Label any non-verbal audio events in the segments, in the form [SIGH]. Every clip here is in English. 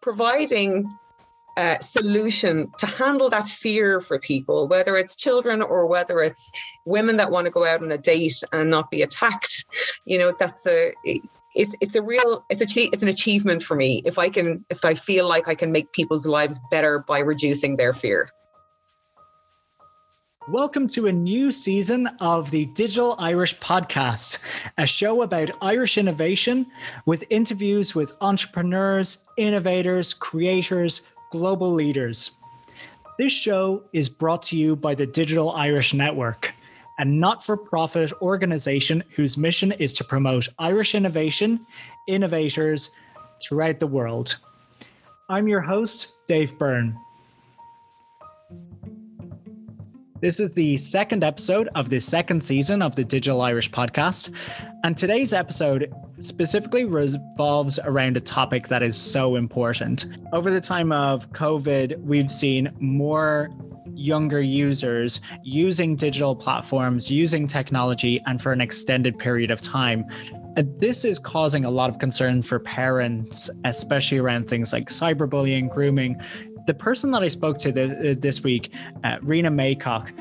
providing a solution to handle that fear for people, whether it's children or whether it's women that want to go out on a date and not be attacked. You know, that's a it's it's a real it's a it's an achievement for me if I can if I feel like I can make people's lives better by reducing their fear. Welcome to a new season of the Digital Irish Podcast, a show about Irish innovation with interviews with entrepreneurs, innovators, creators, global leaders. This show is brought to you by the Digital Irish Network, a not for profit organization whose mission is to promote Irish innovation, innovators throughout the world. I'm your host, Dave Byrne. This is the second episode of the second season of the Digital Irish podcast. And today's episode specifically revolves around a topic that is so important. Over the time of COVID, we've seen more younger users using digital platforms, using technology, and for an extended period of time. And this is causing a lot of concern for parents, especially around things like cyberbullying, grooming, the person that I spoke to the, uh, this week, uh, Rena Maycock,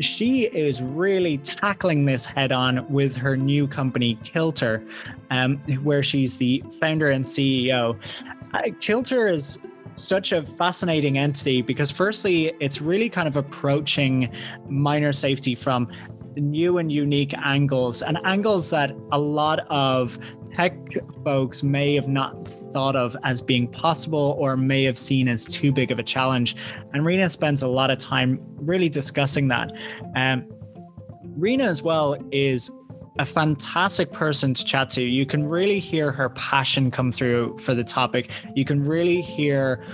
she is really tackling this head on with her new company, Kilter, um, where she's the founder and CEO. Uh, Kilter is such a fascinating entity because, firstly, it's really kind of approaching minor safety from new and unique angles and angles that a lot of tech folks may have not thought of as being possible or may have seen as too big of a challenge. And Rena spends a lot of time really discussing that. Um, Rena, as well, is a fantastic person to chat to. You can really hear her passion come through for the topic. You can really hear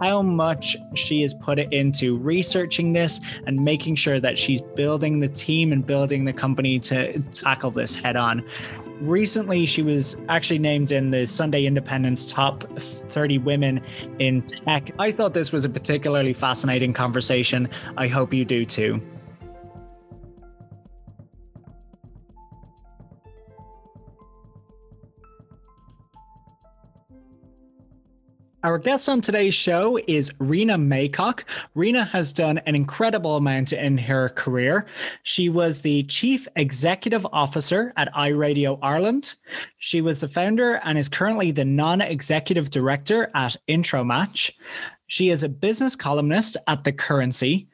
how much she has put it into researching this and making sure that she's building the team and building the company to tackle this head on recently she was actually named in the Sunday Independent's top 30 women in tech. I thought this was a particularly fascinating conversation. I hope you do too. Our guest on today's show is Rena Maycock. Rena has done an incredible amount in her career. She was the Chief Executive Officer at iRadio Ireland. She was the founder and is currently the non executive director at Intromatch. She is a business columnist at The Currency.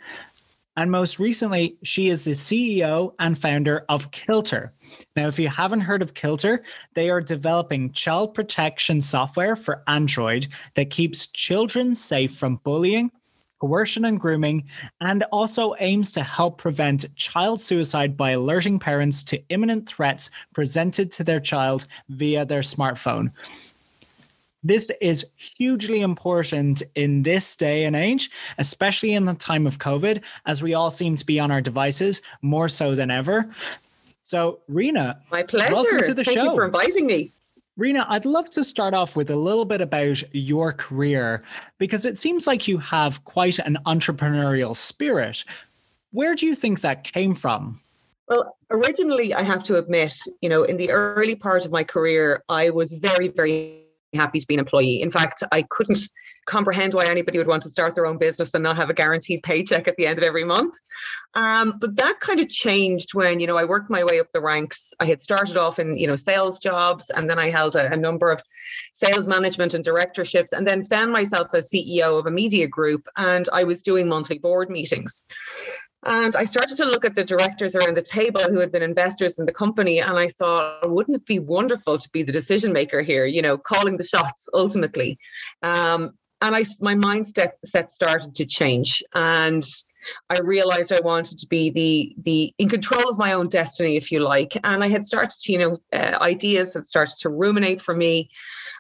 And most recently, she is the CEO and founder of Kilter. Now, if you haven't heard of Kilter, they are developing child protection software for Android that keeps children safe from bullying, coercion, and grooming, and also aims to help prevent child suicide by alerting parents to imminent threats presented to their child via their smartphone. This is hugely important in this day and age, especially in the time of COVID, as we all seem to be on our devices more so than ever. So, Rena, my pleasure. Welcome to the Thank show. you for inviting me. Rena, I'd love to start off with a little bit about your career because it seems like you have quite an entrepreneurial spirit. Where do you think that came from? Well, originally, I have to admit, you know, in the early part of my career, I was very, very happy to be an employee. In fact, I couldn't comprehend why anybody would want to start their own business and not have a guaranteed paycheck at the end of every month. Um, but that kind of changed when, you know, I worked my way up the ranks. I had started off in, you know, sales jobs and then I held a, a number of sales management and directorships and then found myself as CEO of a media group and I was doing monthly board meetings. And I started to look at the directors around the table who had been investors in the company. And I thought, wouldn't it be wonderful to be the decision maker here, you know, calling the shots ultimately? Um, and I, my mindset set started to change. And I realized I wanted to be the the in control of my own destiny, if you like. And I had started to, you know, uh, ideas had started to ruminate for me.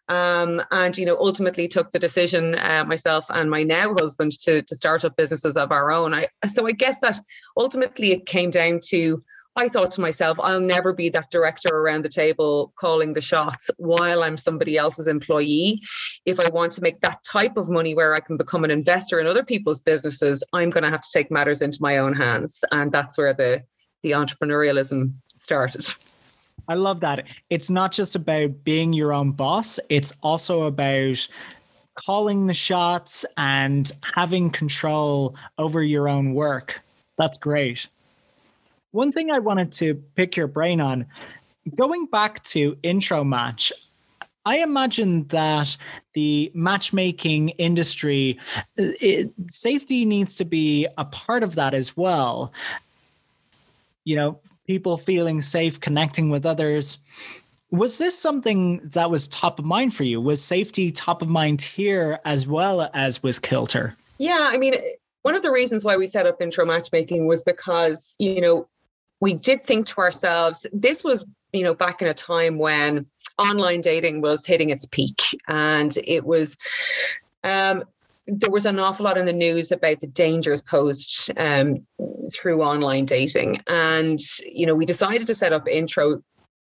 Um, and you know ultimately took the decision uh, myself and my now husband to to start up businesses of our own. I so I guess that ultimately it came down to I thought to myself, I'll never be that director around the table calling the shots while I'm somebody else's employee. If I want to make that type of money where I can become an investor in other people's businesses, I'm going to have to take matters into my own hands, and that's where the the entrepreneurialism started. I love that. It's not just about being your own boss, it's also about calling the shots and having control over your own work. That's great. One thing I wanted to pick your brain on going back to intro match, I imagine that the matchmaking industry, uh, it, safety needs to be a part of that as well. You know, people feeling safe, connecting with others. Was this something that was top of mind for you? Was safety top of mind here as well as with Kilter? Yeah, I mean, one of the reasons why we set up intro matchmaking was because, you know, we did think to ourselves, this was, you know, back in a time when online dating was hitting its peak and it was um, there was an awful lot in the news about the dangers posed um, through online dating. And you know we decided to set up intro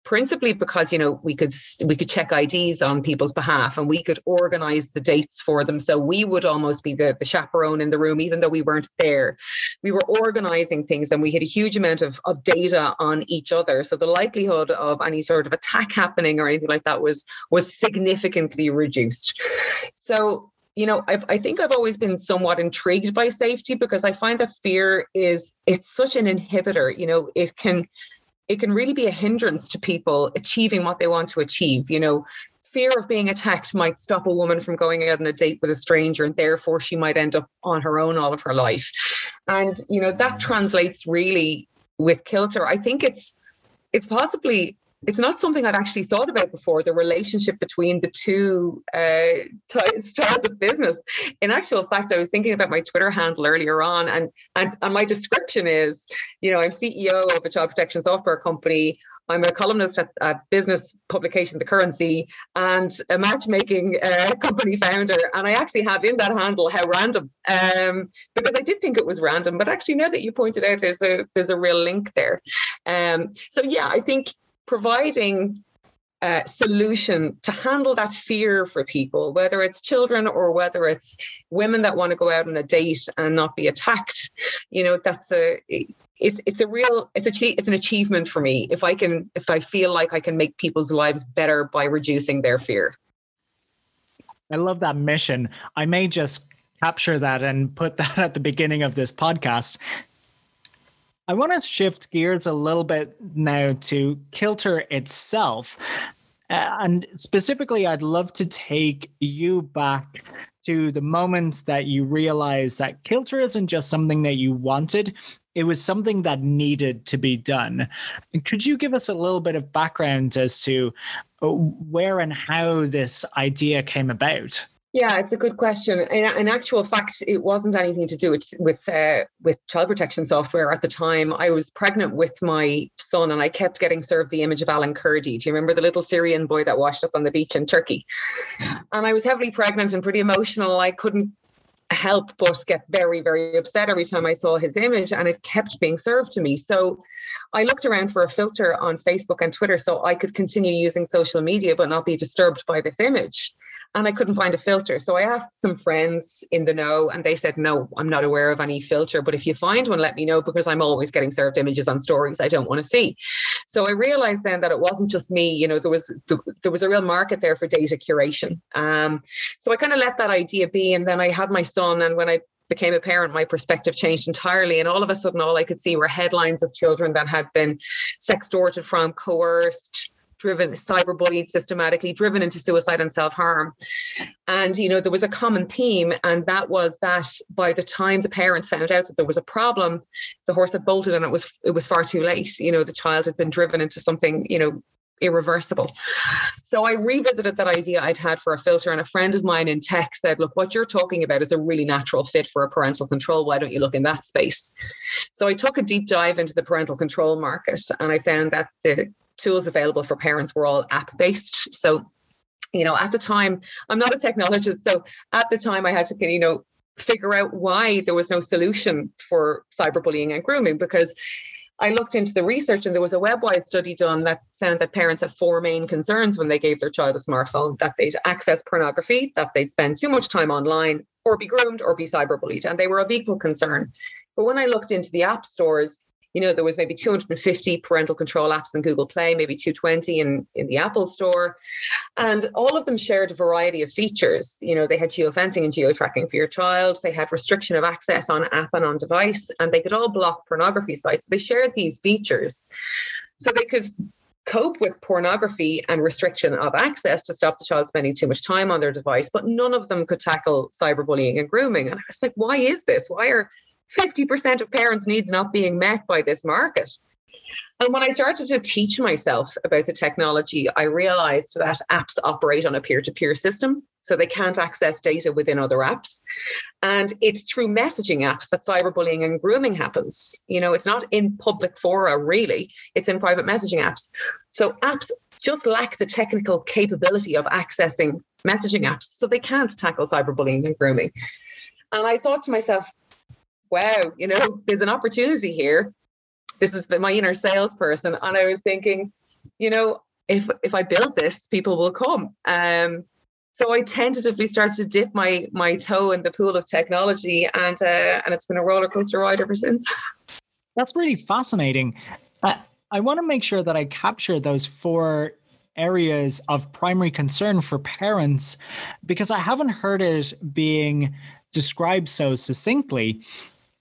principally because you know we could we could check IDs on people's behalf and we could organize the dates for them. So we would almost be the, the chaperone in the room even though we weren't there. We were organizing things and we had a huge amount of, of data on each other. So the likelihood of any sort of attack happening or anything like that was was significantly reduced. So you know I've, i think i've always been somewhat intrigued by safety because i find that fear is it's such an inhibitor. You know it can it can really be a hindrance to people achieving what they want to achieve. You know fear of being attacked might stop a woman from going out on a date with a stranger and therefore she might end up on her own all of her life. And you know that translates really with kilter. I think it's it's possibly it's not something I'd actually thought about before the relationship between the two uh, styles of business. In actual fact, I was thinking about my Twitter handle earlier on, and, and, and my description is you know, I'm CEO of a child protection software company. I'm a columnist at, at business publication The Currency and a matchmaking uh, company founder. And I actually have in that handle how random, um, because I did think it was random, but actually now that you pointed out, there's a there's a real link there. Um, so yeah, I think providing a solution to handle that fear for people, whether it's children or whether it's women that want to go out on a date and not be attacked. You know, that's a it's it's a real it's a it's an achievement for me if I can if I feel like I can make people's lives better by reducing their fear. I love that mission. I may just capture that and put that at the beginning of this podcast I want to shift gears a little bit now to Kilter itself. And specifically, I'd love to take you back to the moment that you realized that Kilter isn't just something that you wanted, it was something that needed to be done. Could you give us a little bit of background as to uh, where and how this idea came about? Yeah, it's a good question. In, in actual fact, it wasn't anything to do with with uh, with child protection software at the time. I was pregnant with my son, and I kept getting served the image of Alan Kurdi. Do you remember the little Syrian boy that washed up on the beach in Turkey? And I was heavily pregnant and pretty emotional. I couldn't help but get very, very upset every time I saw his image, and it kept being served to me. So I looked around for a filter on Facebook and Twitter so I could continue using social media but not be disturbed by this image and I couldn't find a filter. So I asked some friends in the know, and they said, No, I'm not aware of any filter. But if you find one, let me know because I'm always getting served images on stories I don't want to see. So I realized then that it wasn't just me, you know, there was there was a real market there for data curation. Um, so I kind of let that idea be. And then I had my son, and when I became a parent, my perspective changed entirely. And all of a sudden, all I could see were headlines of children that had been sextorted from, coerced, driven, cyberbullied systematically, driven into suicide and self harm. And, you know, there was a common theme, and that was that by the time the parents found out that there was a problem, the horse had bolted and it was it was far too late. You know, the child had been driven into something, you know, irreversible. So I revisited that idea I'd had for a filter, and a friend of mine in tech said, Look, what you're talking about is a really natural fit for a parental control. Why don't you look in that space? So I took a deep dive into the parental control market, and I found that the tools available for parents were all app based. [LAUGHS] So, you know, at the time, I'm not a technologist. So at the time, I had to, you know, figure out why there was no solution for cyberbullying and grooming because I looked into the research and there was a Webwise study done that found that parents had four main concerns when they gave their child a smartphone that they'd access pornography, that they'd spend too much time online, or be groomed or be cyberbullied. And they were of equal concern. But when I looked into the app stores, you know, there was maybe 250 parental control apps in Google Play, maybe 220 in, in the Apple Store. And all of them shared a variety of features. You know, they had geofencing and geo-tracking for your child. They had restriction of access on app and on device, and they could all block pornography sites. They shared these features. So they could cope with pornography and restriction of access to stop the child spending too much time on their device, but none of them could tackle cyberbullying and grooming. And I was like, why is this? Why are 50% of parents' needs not being met by this market. And when I started to teach myself about the technology, I realized that apps operate on a peer to peer system. So they can't access data within other apps. And it's through messaging apps that cyberbullying and grooming happens. You know, it's not in public fora, really, it's in private messaging apps. So apps just lack the technical capability of accessing messaging apps. So they can't tackle cyberbullying and grooming. And I thought to myself, wow, you know, [LAUGHS] there's an opportunity here. This is my inner salesperson. And I was thinking, you know, if if I build this, people will come. Um, so I tentatively started to dip my my toe in the pool of technology, and uh, and it's been a roller coaster ride ever since. [LAUGHS] That's really fascinating. I, I want to make sure that I capture those four areas of primary concern for parents because I haven't heard it being described so succinctly.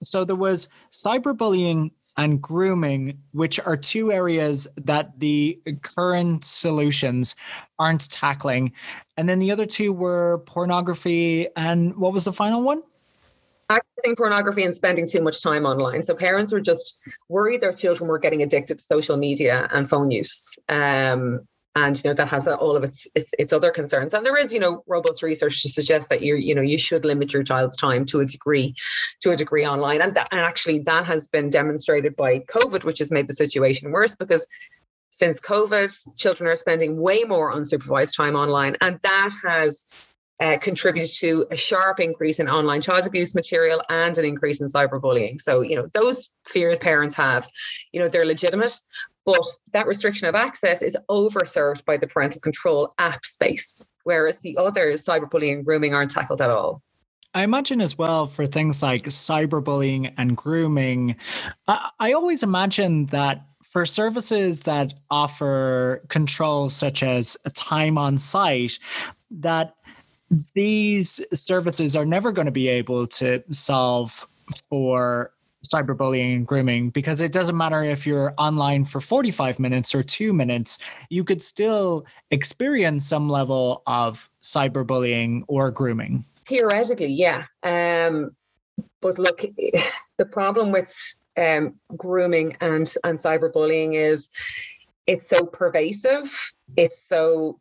So there was cyberbullying and grooming, which are two areas that the current solutions aren't tackling. And then the other two were pornography and what was the final one? Accessing pornography and spending too much time online. So parents were just worried their children were getting addicted to social media and phone use. Um, and you know that has all of its, its its other concerns. And there is you know robust research to suggest that you you know you should limit your child's time to a degree to a degree online. And that and actually that has been demonstrated by covid which has made the situation worse because since covid children are spending way more unsupervised time online. And that has uh, contributed to a sharp increase in online child abuse material and an increase in cyberbullying. So, you know, those fears parents have, you know, they're legitimate, but that restriction of access is overserved by the parental control app space, whereas the others, cyberbullying grooming, aren't tackled at all. I imagine as well for things like cyberbullying and grooming, I, I always imagine that for services that offer controls such as time on site, that these services are never going to be able to solve for cyberbullying and grooming because it doesn't matter if you're online for 45 minutes or two minutes, you could still experience some level of cyberbullying or grooming. Theoretically, yeah. Um, but look, the problem with um, grooming and, and cyberbullying is it's so pervasive, it's so,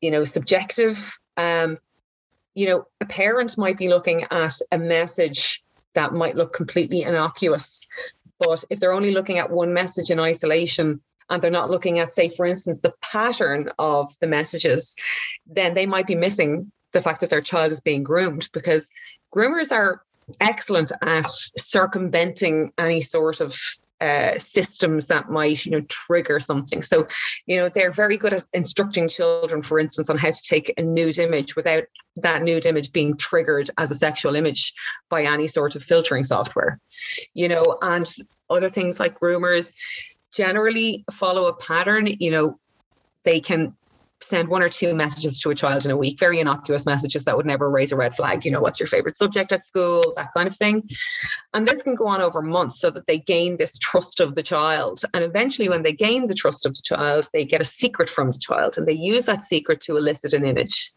you know, subjective. Um, you know, a parent might be looking at a message that might look completely innocuous. But if they're only looking at one message in isolation and they're not looking at, say, for instance, the pattern of the messages, then they might be missing the fact that their child is being groomed because groomers are excellent at circumventing any sort of uh, systems that might you know trigger something. So you know they're very good at instructing children for instance on how to take a nude image without that nude image being triggered as a sexual image by any sort of filtering software you know and other things like groomers. Generally follow a pattern you know they can send one or two messages to a child in a week, very innocuous messages that would never raise a red flag. You know, what's your favorite subject at school, that kind of thing. And this can go on over months so that they gain this trust of the child. And eventually, when they gain the trust of the child, they get a secret from the child and they use that secret to elicit an image.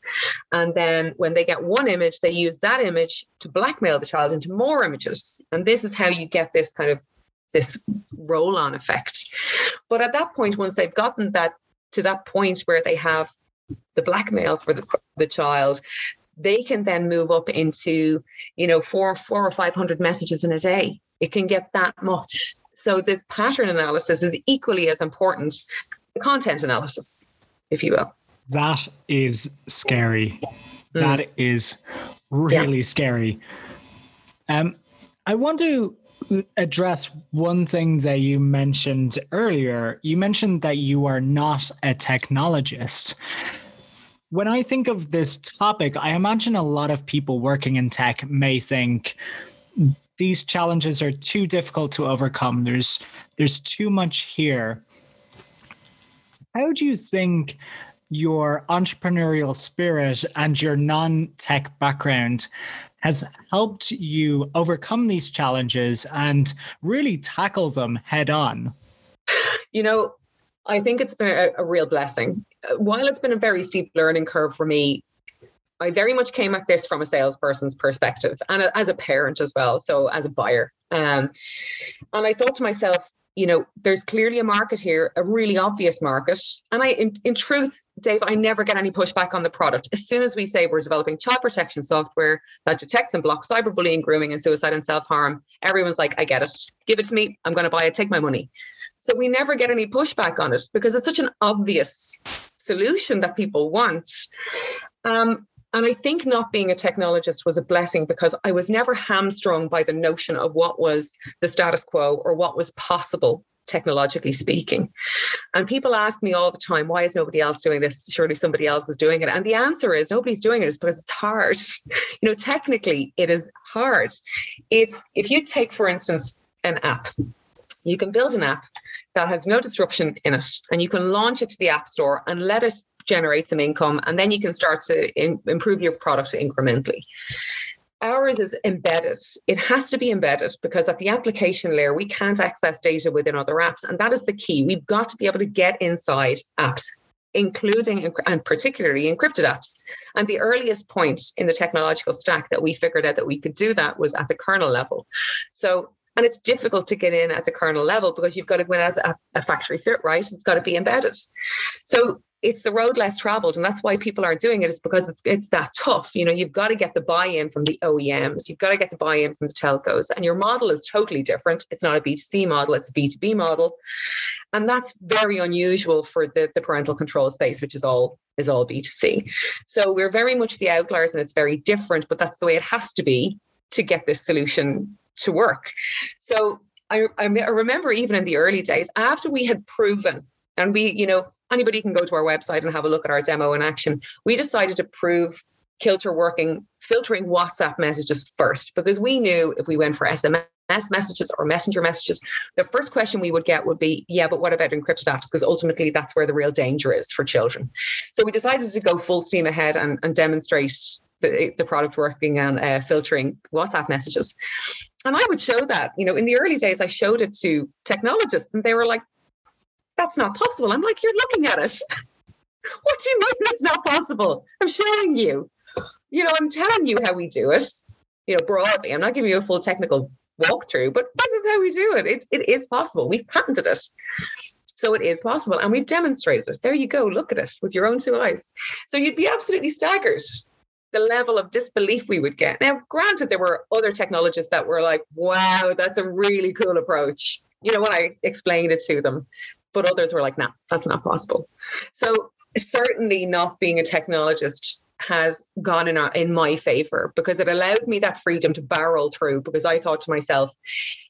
And then when they get one image, they use that image to blackmail the child into more images. And this is how you get this kind of this roll on effect. But at that point, once they've gotten that to that point where they have the blackmail for the, the child they can then move up into you know four four or five hundred messages in a day. It can get that much. So the pattern analysis is equally as important the content analysis if you will. That is scary. Mm. that is really yeah. scary. Um i want to address one thing that you mentioned earlier. You mentioned that you are not a technologist. When I think of this topic, I imagine a lot of people working in tech may think these challenges are too difficult to overcome. There's there's too much here. How do you think your entrepreneurial spirit and your non-tech background has helped you overcome these challenges and really tackle them head on? You know, I think it's been a, a, real blessing. While it's been a very steep learning curve for me, I very much came at this from a salesperson's perspective and as a parent as well. So as a buyer, um, and I thought to myself, you know, there's clearly a market here, a really obvious market. And I, in, in truth, Dave, I never get any pushback on the product. As soon as we say we're developing child protection software that detects and blocks cyberbullying, grooming, and suicide and self harm, everyone's like, I get it. Give it to me. I'm going to buy it. Take my money. So we never get any pushback on it because it's such an obvious solution that people want. Um, and I think not being a technologist was a blessing because I was never hamstrung by the notion of what was the status quo or what was possible technologically speaking. And people ask me all the time, why is nobody else doing this? Surely somebody else is doing it. And the answer is nobody's doing it is because it's hard. [LAUGHS] You know, technically it is hard. It's if you take, for instance, an app, you can build an app that has no disruption in it and you can launch it to the app store and let it generate some income, and then you can start to in, improve your product incrementally. Ours is embedded. It has to be embedded because at the application layer, we can't access data within other apps. And that is the key. We've got to be able to get inside apps, including and particularly encrypted apps. And the earliest point in the technological stack that we figured out that we could do that was at the kernel level. So and it's difficult to get in at the kernel level because you've got to go in as a, a factory fit, right? It's got to be embedded. So it's the road less traveled and that's why people aren't doing it is because it's it's that tough you know you've got to get the buy-in from the OEMs you've got to get the buy-in from the telcos and your model is totally different. It's not a B2C model it's a B2B model and that's very unusual for the, the parental control space which is all is all B2C so we're very much the outliers and it's very different but that's the way it has to be to get this solution to work. So I, I remember even in the early days after we had proven and we you know anybody can go to our website and have a look at our demo in action. We decided to prove Kilter working, filtering WhatsApp messages first, because we knew if we went for SMS messages or messenger messages, the first question we would get would be, yeah, but what about encrypted apps? Because ultimately that's where the real danger is for children. So we decided to go full steam ahead and, and demonstrate the, the product working and uh, filtering WhatsApp messages. And I would show that, you know, in the early days, I showed it to technologists and they were like, that's not possible. I'm like, you're looking at it. [LAUGHS] what do you mean that's not possible? I'm showing you. You know, I'm telling you how we do it, you know, broadly. I'm not giving you a full technical walkthrough, but this is how we do it. It, it is possible. We've patented it. So it is possible. And we've demonstrated it. There you go. Look at it with your own two eyes. So you'd be absolutely staggered the level of disbelief we would get. Now, granted, there were other technologists that were like, wow, that's a really cool approach. You know, when I explained it to them, but others were like, nah, that's not possible. So certainly not being a technologist has gone in, our, in my favor because it allowed me that freedom to barrel through because I thought to myself,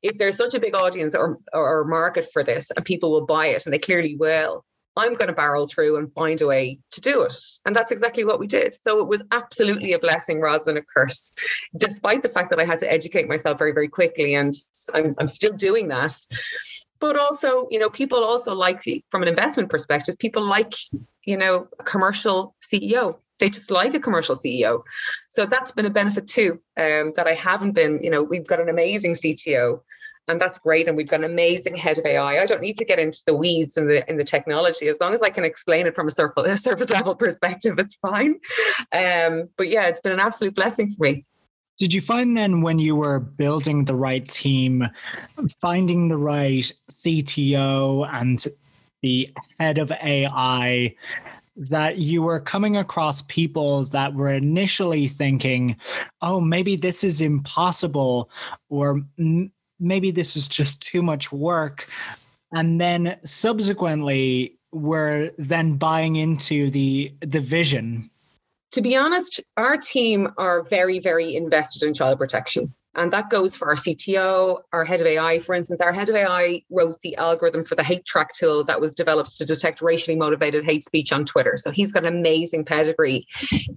if there's such a big audience or, or market for this and people will buy it and they clearly will, I'm going to barrel through and find a way to do it. And that's exactly what we did. So it was absolutely a blessing rather than a curse, despite the fact that I had to educate myself very, very quickly. And I'm, I'm still doing that but also you know people also like from an investment perspective people like you know a commercial ceo they just like a commercial ceo so that's been a benefit too um, that i haven't been you know we've got an amazing cto and that's great and we've got an amazing head of ai i. Don't need to get into the weeds in the in the technology. As long as i can explain it from a surface, [LAUGHS] surface level perspective it's fine. Um, but yeah it's been an absolute blessing for me did you find then when you were building the right team, finding the right CTO and the head of AI, that you were coming across people that were initially thinking, oh, maybe this is impossible, or maybe this is just too much work. And then subsequently were then buying into the the vision to be honest, our team are very, very invested in child protection. And that goes for our CTO, our head of AI. For instance, our head of AI wrote the algorithm for the hate track tool that was developed to detect racially motivated hate speech on Twitter. So he's got an amazing pedigree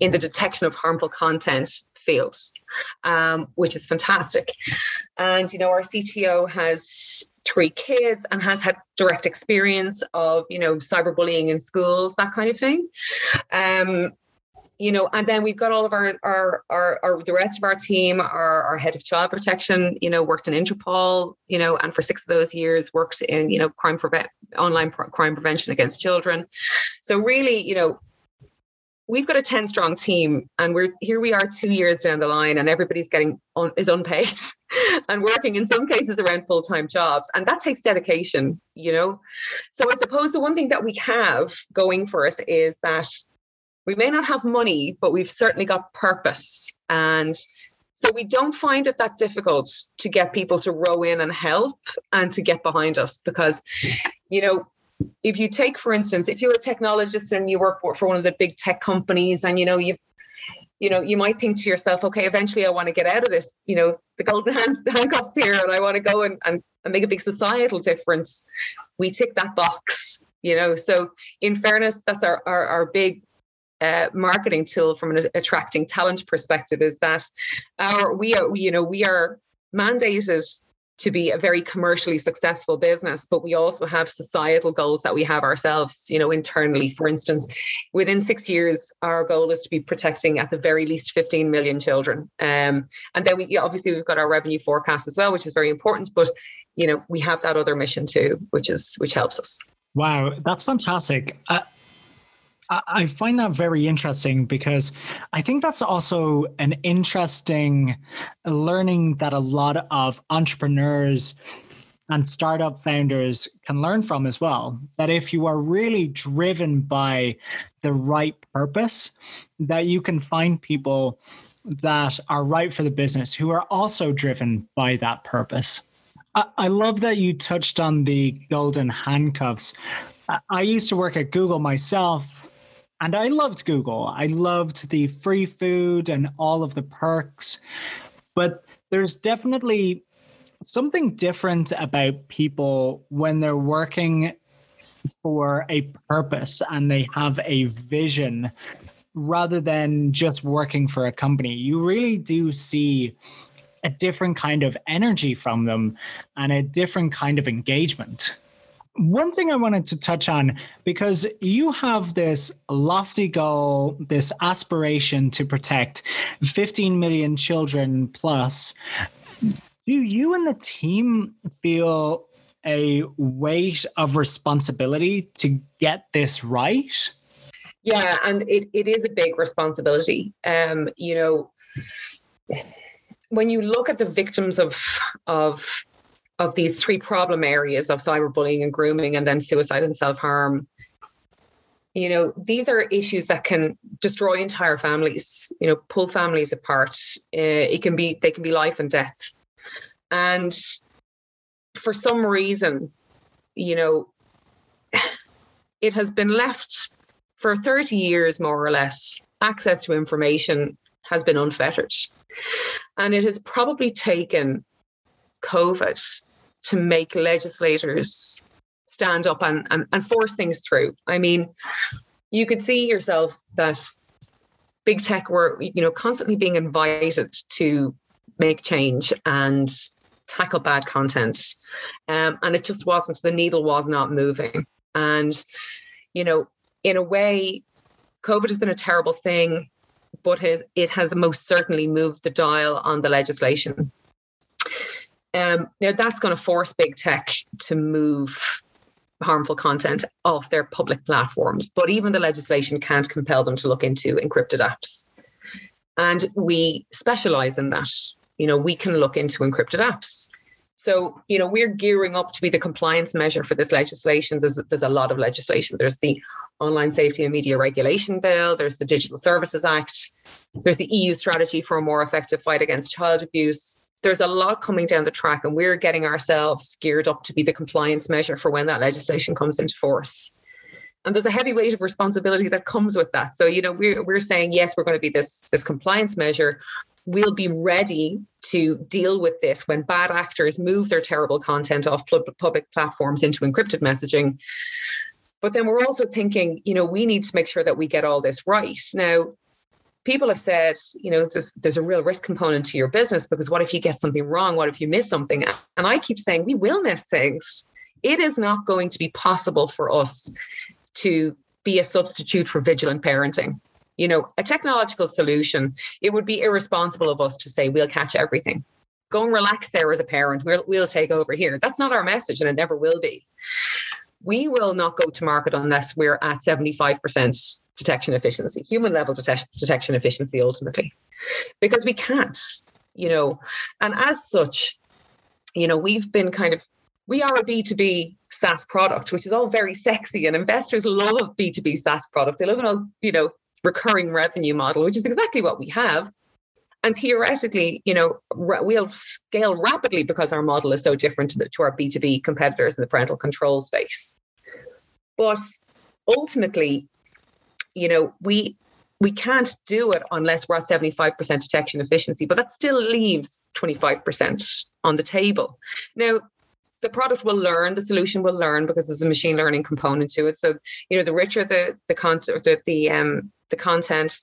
in the detection of harmful content fields, um, which is fantastic. And, you know, our CTO has three kids and has had direct experience of, you know, cyberbullying in schools, that kind of thing. Um, you know, and then we've got all of our, our, our, our, the rest of our team, our, our head of child protection, you know, worked in Interpol, you know, and for six of those years worked in, you know, crime prevent, online crime prevention against children. So really, you know, we've got a 10 strong team and we're here we are two years down the line and everybody's getting on is unpaid [LAUGHS] and working in some cases around full-time jobs and that takes dedication you know so i suppose the one thing that we have going for us is that we may not have money, but we've certainly got purpose. And so we don't find it that difficult to get people to row in and help and to get behind us because, you know, if you take, for instance, if you're a technologist and you work for, for one of the big tech companies and, you know, you you know, you might think to yourself, okay, eventually I want to get out of this, you know, the golden hand, [LAUGHS] handcuffs here and I want to go and, and, and make a big societal difference. We tick that box, you know. So in fairness, that's our, our, our big uh, marketing tool from an attracting talent perspective is that our we are you know we are mandated to be a very commercially successful business but we also have societal goals that we have ourselves you know internally. For instance within six years our goal is to be protecting at the very least 15 million children. Um, and then we obviously we've got our revenue forecast as well which is very important but you know we have that other mission too which is which helps us. Wow that's fantastic. Uh, I find that very interesting because I think that's also an interesting learning that a lot of entrepreneurs and startup founders can learn from as well. That if you are really driven by the right purpose, that you can find people that are right for the business who are also driven by that purpose. I, love that you touched on the golden handcuffs. I used to work at Google myself and I loved Google. I loved the free food and all of the perks. But there's definitely something different about people when they're working for a purpose and they have a vision rather than just working for a company. You really do see a different kind of energy from them and a different kind of engagement. One thing I wanted to touch on because you have this lofty goal, this aspiration to protect 15 million children plus. Do you and the team feel a weight of responsibility to get this right? Yeah, and it, it is a big responsibility. Um, you know, when you look at the victims of of of these three problem areas of cyberbullying and grooming and then suicide and self-harm. You know these are issues that can destroy entire families you know pull families apart. Uh, it can be they can be life and death. And for some reason you know [SIGHS] it has been left for 30 years more or less access to information has been unfettered. And it has probably taken covid to make legislators stand up and, and, and force things through. I mean, you could see yourself that big tech were, you know, constantly being invited to make change and tackle bad content. Um, and it just wasn't, the needle was not moving. And, you know, in a way, COVID has been a terrible thing, but it has most certainly moved the dial on the legislation. Um, now that's going to force big tech to move harmful content off their public platforms, but even the legislation can't compel them to look into encrypted apps. And we specialize in that. You know, we can look into encrypted apps. So, you know, we're gearing up to be the compliance measure for this legislation. There's, there's a lot of legislation. There's the Online Safety and Media Regulation Bill, there's the Digital Services Act, there's the EU strategy for a more effective fight against child abuse, there's a lot coming down the track, and we're getting ourselves geared up to be the compliance measure for when that legislation comes into force. And there's a heavy weight of responsibility that comes with that. So, you know, we're, we're saying, yes, we're going to be this, this compliance measure, we'll be ready to deal with this when bad actors move their terrible content off public platforms into encrypted messaging. But then we're also thinking, you know, we need to make sure that we get all this right. Now, people have said, you know, there's, there's a real risk component to your business because what if you get something wrong? What if you miss something? And I keep saying, we will miss things. It is not going to be possible for us to be a substitute for vigilant parenting. You know, a technological solution, it would be irresponsible of us to say we'll catch everything. Go and relax there as a parent. We'll, we'll take over here. That's not our message, and it never will be we will not go to market unless we're at 75% detection efficiency, human level detect- detection efficiency ultimately, because we can't, you know. And as such, you know, we've been kind of, we are a B2B SaaS product, which is all very sexy, and investors love B2B SaaS product. They love an, you know, recurring revenue model, which is exactly what we have. And theoretically, you know, we'll scale rapidly because our model is so different to, the, to our B2B competitors in the parental control space. But ultimately, you know, we we can't do it unless we're at 75% detection efficiency, but that still leaves 25% on the table. Now, the product will learn, the solution will learn because there's a machine learning component to it. So, you know, the richer the the content, the the um the content,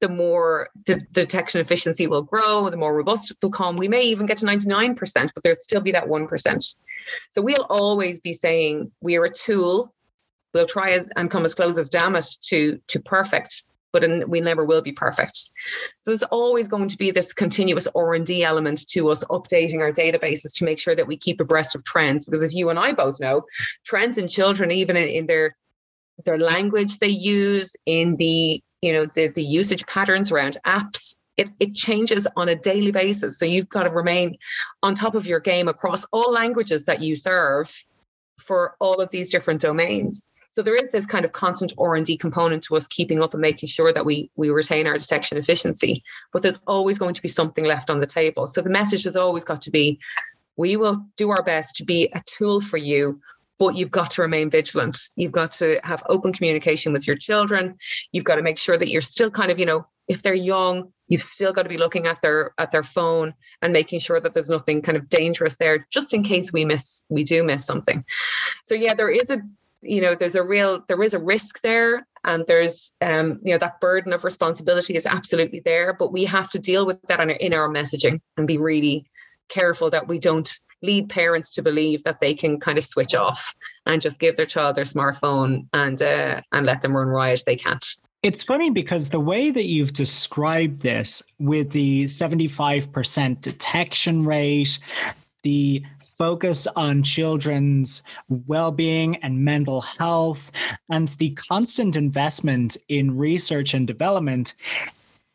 the more the, detection efficiency will grow, the more robust it will become. We may even get to 99%, but there'll still be that 1%. So we'll always be saying we are a tool. We'll try and come as close as damn it to, to perfect, but in, we never will be perfect. So there's always going to be this continuous R&D element to us updating our databases to make sure that we keep abreast of trends. Because as you and I both know, trends in children, even in, in their their language they use, in the you know the, the usage patterns around apps it, it changes on a daily basis. So you've got to remain on top of your game across all languages that you serve for all of these different domains. So there is this kind of constant r&d component to us keeping up and making sure that we we retain our detection efficiency but there's always going to be something left on the table. So the message has always got to be we will do our best to be a tool for you but you've got to remain vigilant. You've got to have open communication with your children. You've got to make sure that you're still kind of, you know, if they're young, you've still got to be looking at their at their phone and making sure that there's nothing kind of dangerous there, just in case we miss we do miss something. So yeah, there is a you know there's a real there is a risk there and there's um you know that burden of responsibility is absolutely there but we have to deal with that in our, in our messaging and be really careful that we don't lead parents to believe that they can kind of switch off and just give their child their smartphone and uh, and let them run riot. They can't. It's funny because the way that you've described this with the 75% detection rate, the focus on children's well-being and mental health and the constant investment in research and development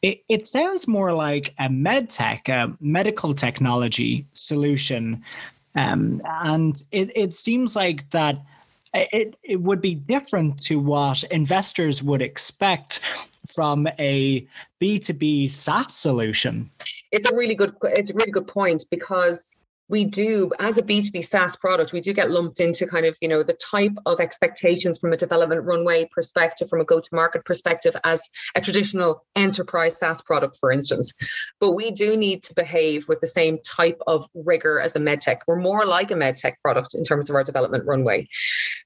it, it sounds more like a med tech, a medical technology solution. Um, and it, it seems like that it, it would be different to what investors would expect from a B2B SaaS solution. It's a really good it's a really good point because we do as a b2b saas product we do get lumped into kind of you know the type of expectations from a development runway perspective from a go to market perspective as a traditional enterprise saas product for instance. But we do need to behave with the same type of rigor as a medtech we're more like a medtech product in terms of our development runway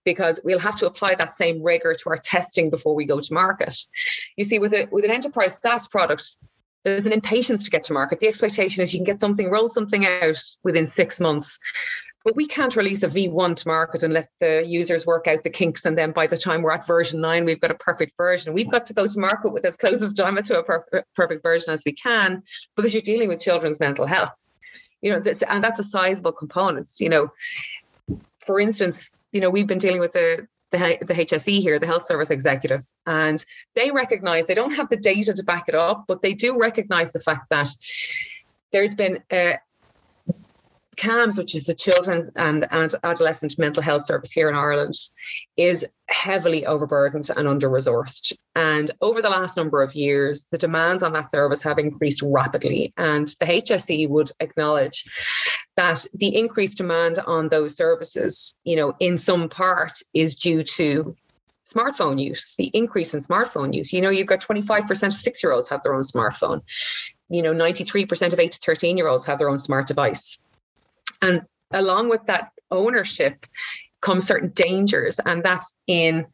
because we'll have to apply that same rigor to our testing before we go to market. You see with a with an enterprise saas product there's an impatience to get to market. The expectation is you can get something, roll something out within six months. But we can't release a V1 to market and let the users work out the kinks. And then by the time we're at version nine, we've got a perfect version. We've got to go to market with as close as time to a per- perfect version as we can because you're dealing with children's mental health. You know, and that's a sizable component. You know, for instance, you know, we've been dealing with the the, the HSE here, the health service executive, and they recognize they don't have the data to back it up, but they do recognize the fact that there's been a, CAMHS, which is the Children's and, and Adolescent Mental Health Service here in Ireland, is heavily overburdened and under resourced. And over the last number of years, the demands on that service have increased rapidly. And the HSE would acknowledge that the increased demand on those services, you know, in some part is due to smartphone use, the increase in smartphone use. You know, you've got 25% of six year olds have their own smartphone. You know, 93% of eight to 13 year olds have their own smart device. And along with that ownership comes certain dangers, and that's in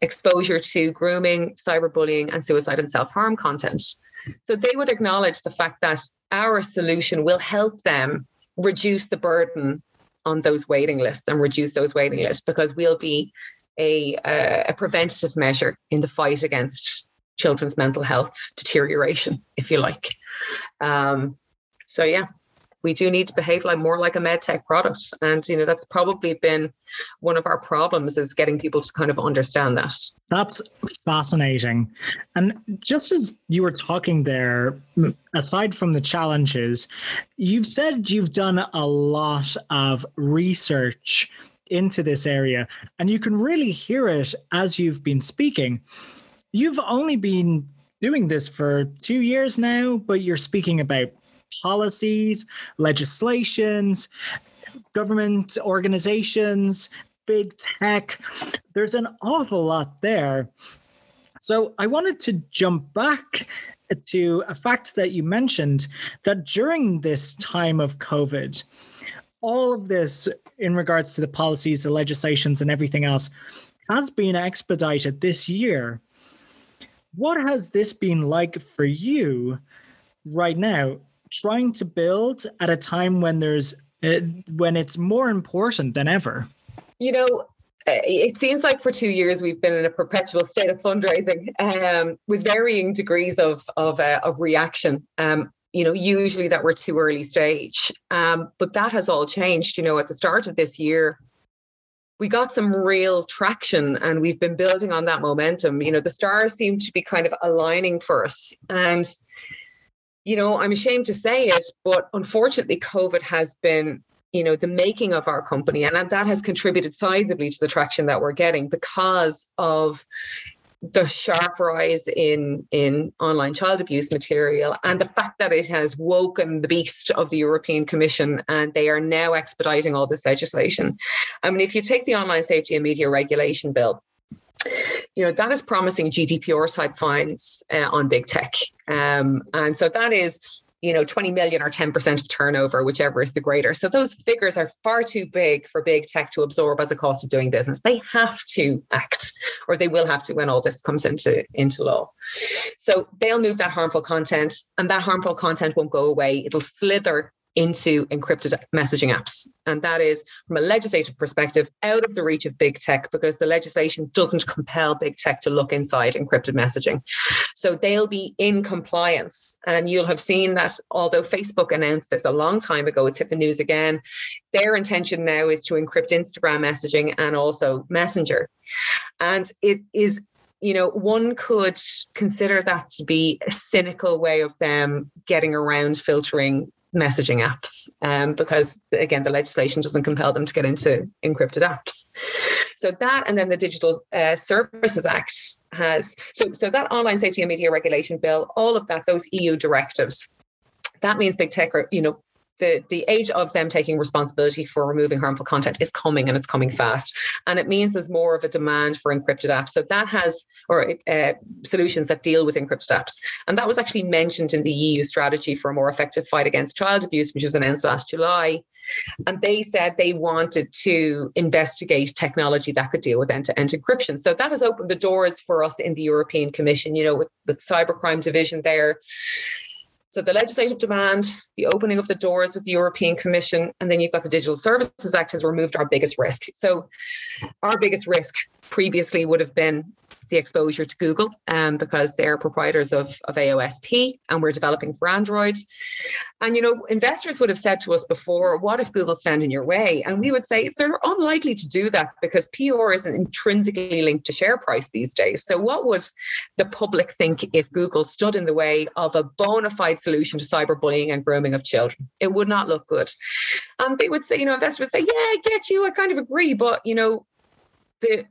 exposure to grooming, cyberbullying, and suicide and self harm content. So they would acknowledge the fact that our solution will help them reduce the burden on those waiting lists and reduce those waiting lists because we'll be a, a, preventative measure in the fight against children's mental health deterioration, if you like. Um, so yeah, we do need to behave like more like a medtech product, and you know that's probably been one of our problems is getting people to kind of understand that. That's fascinating, and just as you were talking there, aside from the challenges, you've said you've done a lot of research into this area, and you can really hear it as you've been speaking. You've only been doing this for two years now, but you're speaking about policies, legislations, government organizations, big tech. There's an awful lot there. So I wanted to jump back to a fact that you mentioned that during this time of COVID, all of this in regards to the policies, the legislations, and everything else has been expedited this year. What has this been like for you right now, trying to build at a time when there's uh, when it's more important than ever? You know, uh, it seems like for two years we've been in a perpetual state of fundraising um, with varying degrees of of, uh, of reaction. Um, you know, usually that we're too early stage. Um, but that has all changed. You know, at the start of this year, we got some real traction and we've been building on that momentum. You know, the stars seem to be kind of aligning for us. And, you know, I'm ashamed to say it, but unfortunately, COVID has been, you know, the making of our company. And that has contributed sizably to the traction that we're getting because of the sharp rise in in online child abuse material and the fact that it has woken the beast of the European Commission and they are now expediting all this legislation. I mean, if you take the online safety and media regulation bill, you know that is promising GDPR type fines uh, on big tech, um, and so that is you know 20 million or 10% of turnover whichever is the greater. So those figures are far too big for big tech to absorb as a cost of doing business. They have to act or they will have to when all this comes into into law. So they'll move that harmful content and that harmful content won't go away. It'll slither into encrypted messaging apps. And that is, from a legislative perspective, out of the reach of big tech because the legislation doesn't compel big tech to look inside encrypted messaging. So they'll be in compliance. And you'll have seen that although Facebook announced this a long time ago, it's hit the news again. Their intention now is to encrypt Instagram messaging and also Messenger. And it is you know, one could consider that to be a cynical way of them getting around filtering messaging apps um, because again the legislation doesn't compel them to get into encrypted apps. So that and then the digital uh, services act has so so that online safety and media regulation bill all of that those eu directives that means big tech are you know the, the age of them taking responsibility for removing harmful content is coming and it's coming fast. And it means there's more of a demand for encrypted apps. So that has, or uh, solutions that deal with encrypted apps. And that was actually mentioned in the EU strategy for a more effective fight against child abuse, which was announced last July. And they said they wanted to investigate technology that could deal with end to end encryption. So that has opened the doors for us in the European Commission, you know, with, with cybercrime division there so the legislative demand, the opening of the doors with the European Commission, and then you've got the Digital Services Act has removed our biggest risk. So our biggest risk previously would have been the exposure to Google um, because they're proprietors of, of AOSP and we're developing for Android. And, you know, investors would have said to us before, what if Google stand in your way? And we would say they're unlikely to do that because PR isn't intrinsically linked to share price these days. So what would the public think if Google stood in the way of a bona fide solution to cyberbullying and grooming of children? It would not look good. And they would say, you know, investors would say, yeah, I get you, I kind of agree, but, you know, the,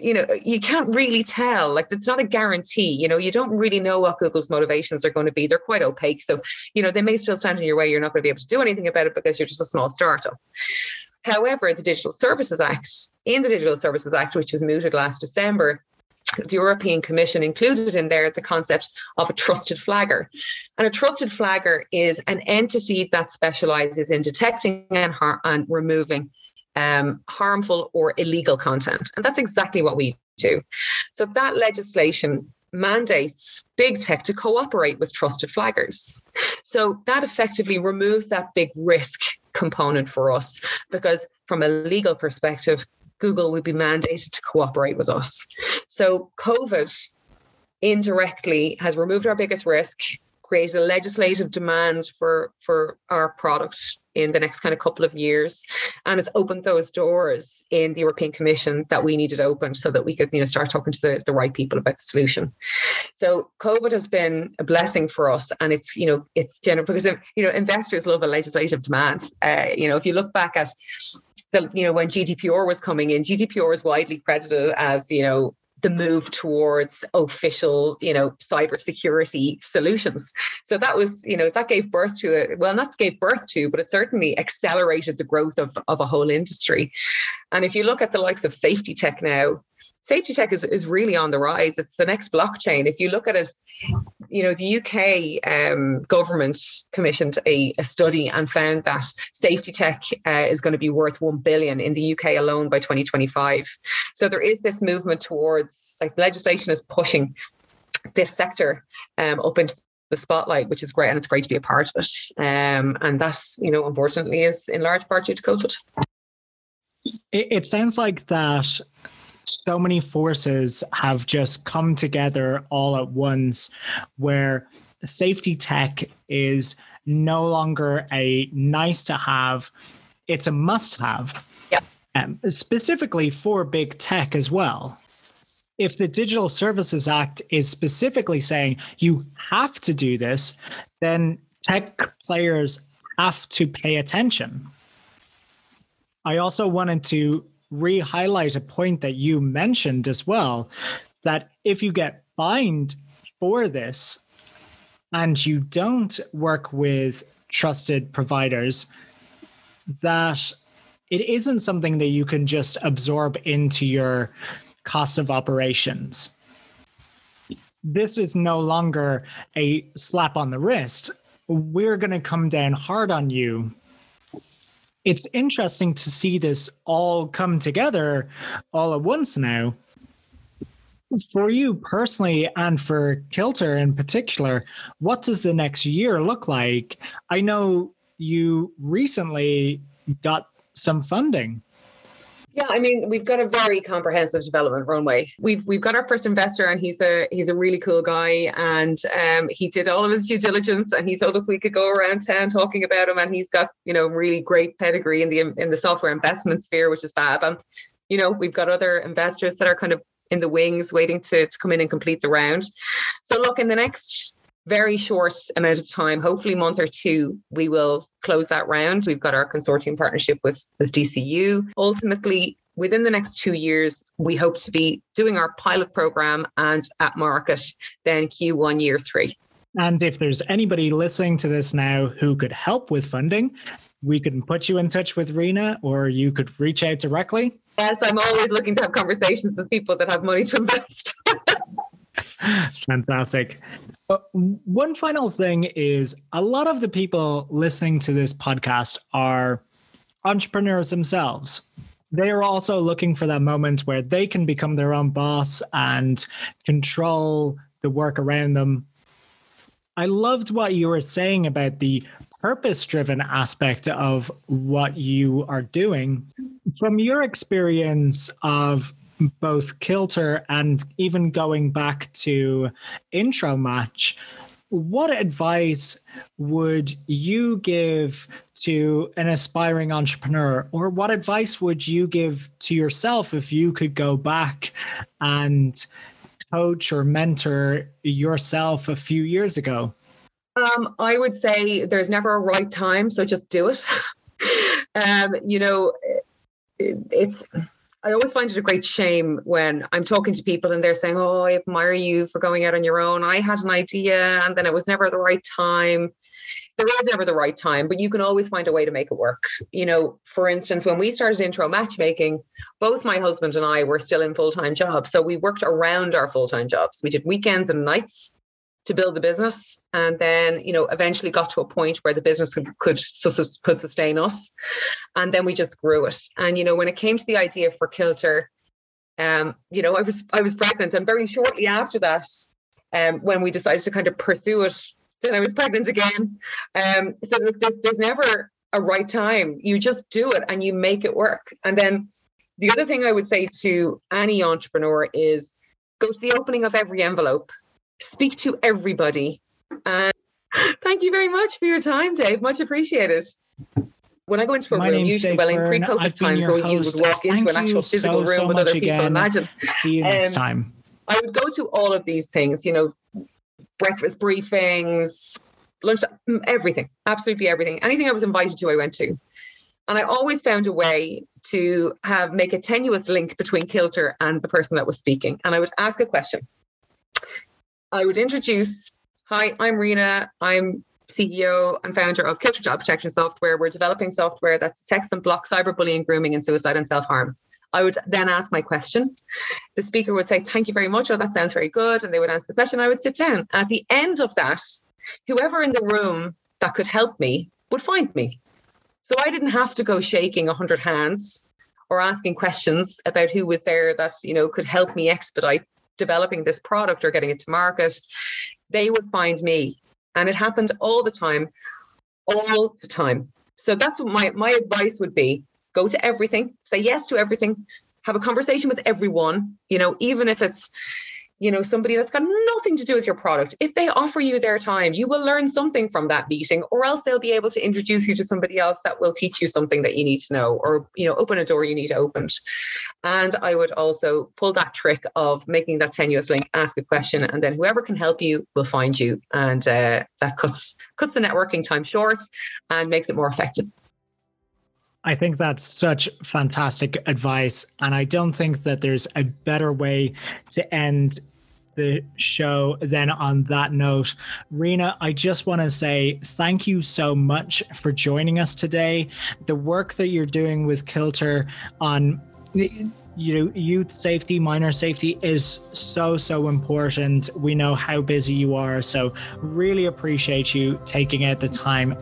you know you can't really tell. Like it's not a guarantee you know you don't really know what google's motivations are going to be. They're quite opaque so you know they may still stand in your way. You're not going to be able to do anything about it because you're just a small startup. However, the Digital Services Act, in the Digital Services Act, which was mooted last December, the European Commission included in there the concept of a trusted flagger. And a trusted flagger is an entity that specializes in detecting and, har- and removing um, harmful or illegal content. And that's exactly what we do. So that legislation mandates big tech to cooperate with trusted flaggers. So that effectively removes that big risk component for us because from a legal perspective, Google would be mandated to cooperate with us. So COVID indirectly has removed our biggest risk, created a legislative demand for for our product in the next kind of couple of years and it's opened those doors in the european commission that we needed opened so that we could you know start talking to the, the right people about the solution. So covid has been a blessing for us and it's you know it's general because you know investors love a legislative demand. Uh, you know if you look back at the, you know when GDPR was coming in, GDPR is widely credited as you know the move towards official, you know, cybersecurity solutions. So that was, you know, that gave birth to it. Well, not gave birth to, but it certainly accelerated the growth of, of a whole industry. And if you look at the likes of safety tech now, safety tech is, is really on the rise. It's the next blockchain. If you look at it, you know, the UK um, government commissioned a, a, study and found that safety tech uh, is going to be worth 1 billion in the UK alone by 2025. So there is this movement towards like legislation is pushing this sector um, up into the spotlight, which is great, and it's great to be a part of it. Um, and that's, you know, unfortunately, is in large part due to COVID. It, it sounds like that so many forces have just come together all at once where safety tech is no longer a nice to have it's a must have yeah. Um, specifically for big tech as well if the digital services act is specifically saying you have to do this then tech players have to pay attention. I also wanted to re highlight a point that you mentioned as well that if you get fined for this and you don't work with trusted providers, that it isn't something that you can just absorb into your cost of operations. This is no longer a slap on the wrist. We're going to come down hard on you it's interesting to see this all come together all at once now. For you personally, and for Kilter in particular, what does the next year look like? I know you recently got some funding. Yeah, I mean, we've got a very comprehensive development runway. We've we've got our first investor, and he's a he's a really cool guy, and um, he did all of his due diligence, and he told us we could go around town talking about him, and he's got you know really great pedigree in the in the software investment sphere, which is fab. And you know, we've got other investors that are kind of in the wings, waiting to to come in and complete the round. So look, in the next very short amount of time, hopefully a month or two, we will close that round. We've got our consortium partnership with, with DCU. Ultimately, within the next two years, we hope to be doing our pilot program and at market then Q1 year three. And if there's anybody listening to this now who could help with funding, we can put you in touch with Rena or you could reach out directly. Yes, I'm always looking to have conversations with people that have money to invest. [LAUGHS] Fantastic. One final thing is a lot of the people listening to this podcast are entrepreneurs themselves. They are also looking for that moment where they can become their own boss and control the work around them. I loved what you were saying about the purpose driven aspect of what you are doing. From your experience of both Kilter and even going back to intro match, what advice would you give to an aspiring entrepreneur? Or what advice would you give to yourself if you could go back and coach or mentor yourself a few years ago? Um, i would say there's never a right time so just do it. [LAUGHS] Um, you know it, it's I always find it a great shame when I'm talking to people and they're saying, Oh, I admire you for going out on your own. I had an idea and then it was never the right time. There is never the right time, but you can always find a way to make it work. You know, for instance, when we started intro matchmaking, both my husband and I were still in full time jobs. So we worked around our full time jobs. We did weekends and nights to build the business. And then you know eventually got to a point where the business could could, could sustain us. And then we just grew it. And you know when it came to the idea for kilter um you know i was i was pregnant. And very shortly after that um when we decided to kind of pursue it then i was pregnant again. Um so there's, there's never a right time. You just do it and you make it work. And then the other thing i would say to any entrepreneur is go to the opening of every envelope speak to everybody. And [LAUGHS] thank you very much for your time, Dave. Much appreciated. When I go into a My room, usually well in pre-COVID times where you would walk into an actual physical so, room so with other again. people, imagine. See you next um, time. I would go to all of these things, you know, breakfast briefings, lunch, everything, absolutely everything. Anything I was invited to, I went to. And I always found a way to have make a tenuous link between Kilter and the person that was speaking. And I would ask a question. I would introduce Hi, I'm Rena. I'm CEO and founder of Kilter Child Protection Software. We're developing software that detects and blocks cyberbullying, grooming, and suicide and self harm. I would then ask my question. The speaker would say, Thank you very much. Oh, that sounds very good. And they would answer the question. I would sit down. At the end of that, whoever in the room that could help me would find me. So I didn't have to go shaking 100 hands or asking questions about who was there that you know could help me expedite developing this product or getting it to market, they would find me. And it happened all the time, all the time. So that's what my, my advice would be go to everything, say yes to everything, have a conversation with everyone, you know, even if it's you know somebody that's got nothing to do with your product. If they offer you their time you will learn something from that meeting or else they'll be able to introduce you to somebody else that will teach you something that you need to know or you know open a door you need opened. And i would also pull that trick of making that tenuous link ask a question and then whoever can help you will find you. And uh, that cuts cuts the networking time short and makes it more effective I think that's such fantastic advice. And I don't think that there's a better way to end the show than on that note. Rena, I just want to say thank you so much for joining us today. The work that you're doing with Kilter on you know youth safety minor safety is so so important we know how busy you are so really appreciate you taking out the time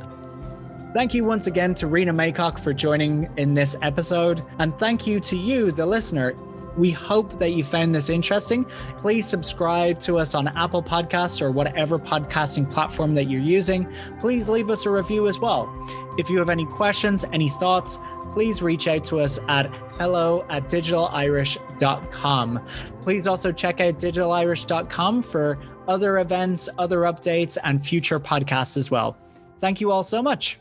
Thank you once again to Rena Maycock for joining in this episode. And thank you to you, the listener. We hope that you found this interesting. Please subscribe to us on Apple Podcasts or whatever podcasting platform that you're using. Please leave us a review as well. If you have any questions, any thoughts, please reach out to us at hello at digitalirish.com. Please also check out digitalirish.com for other events, other updates, and future podcasts as well. Thank you all so much.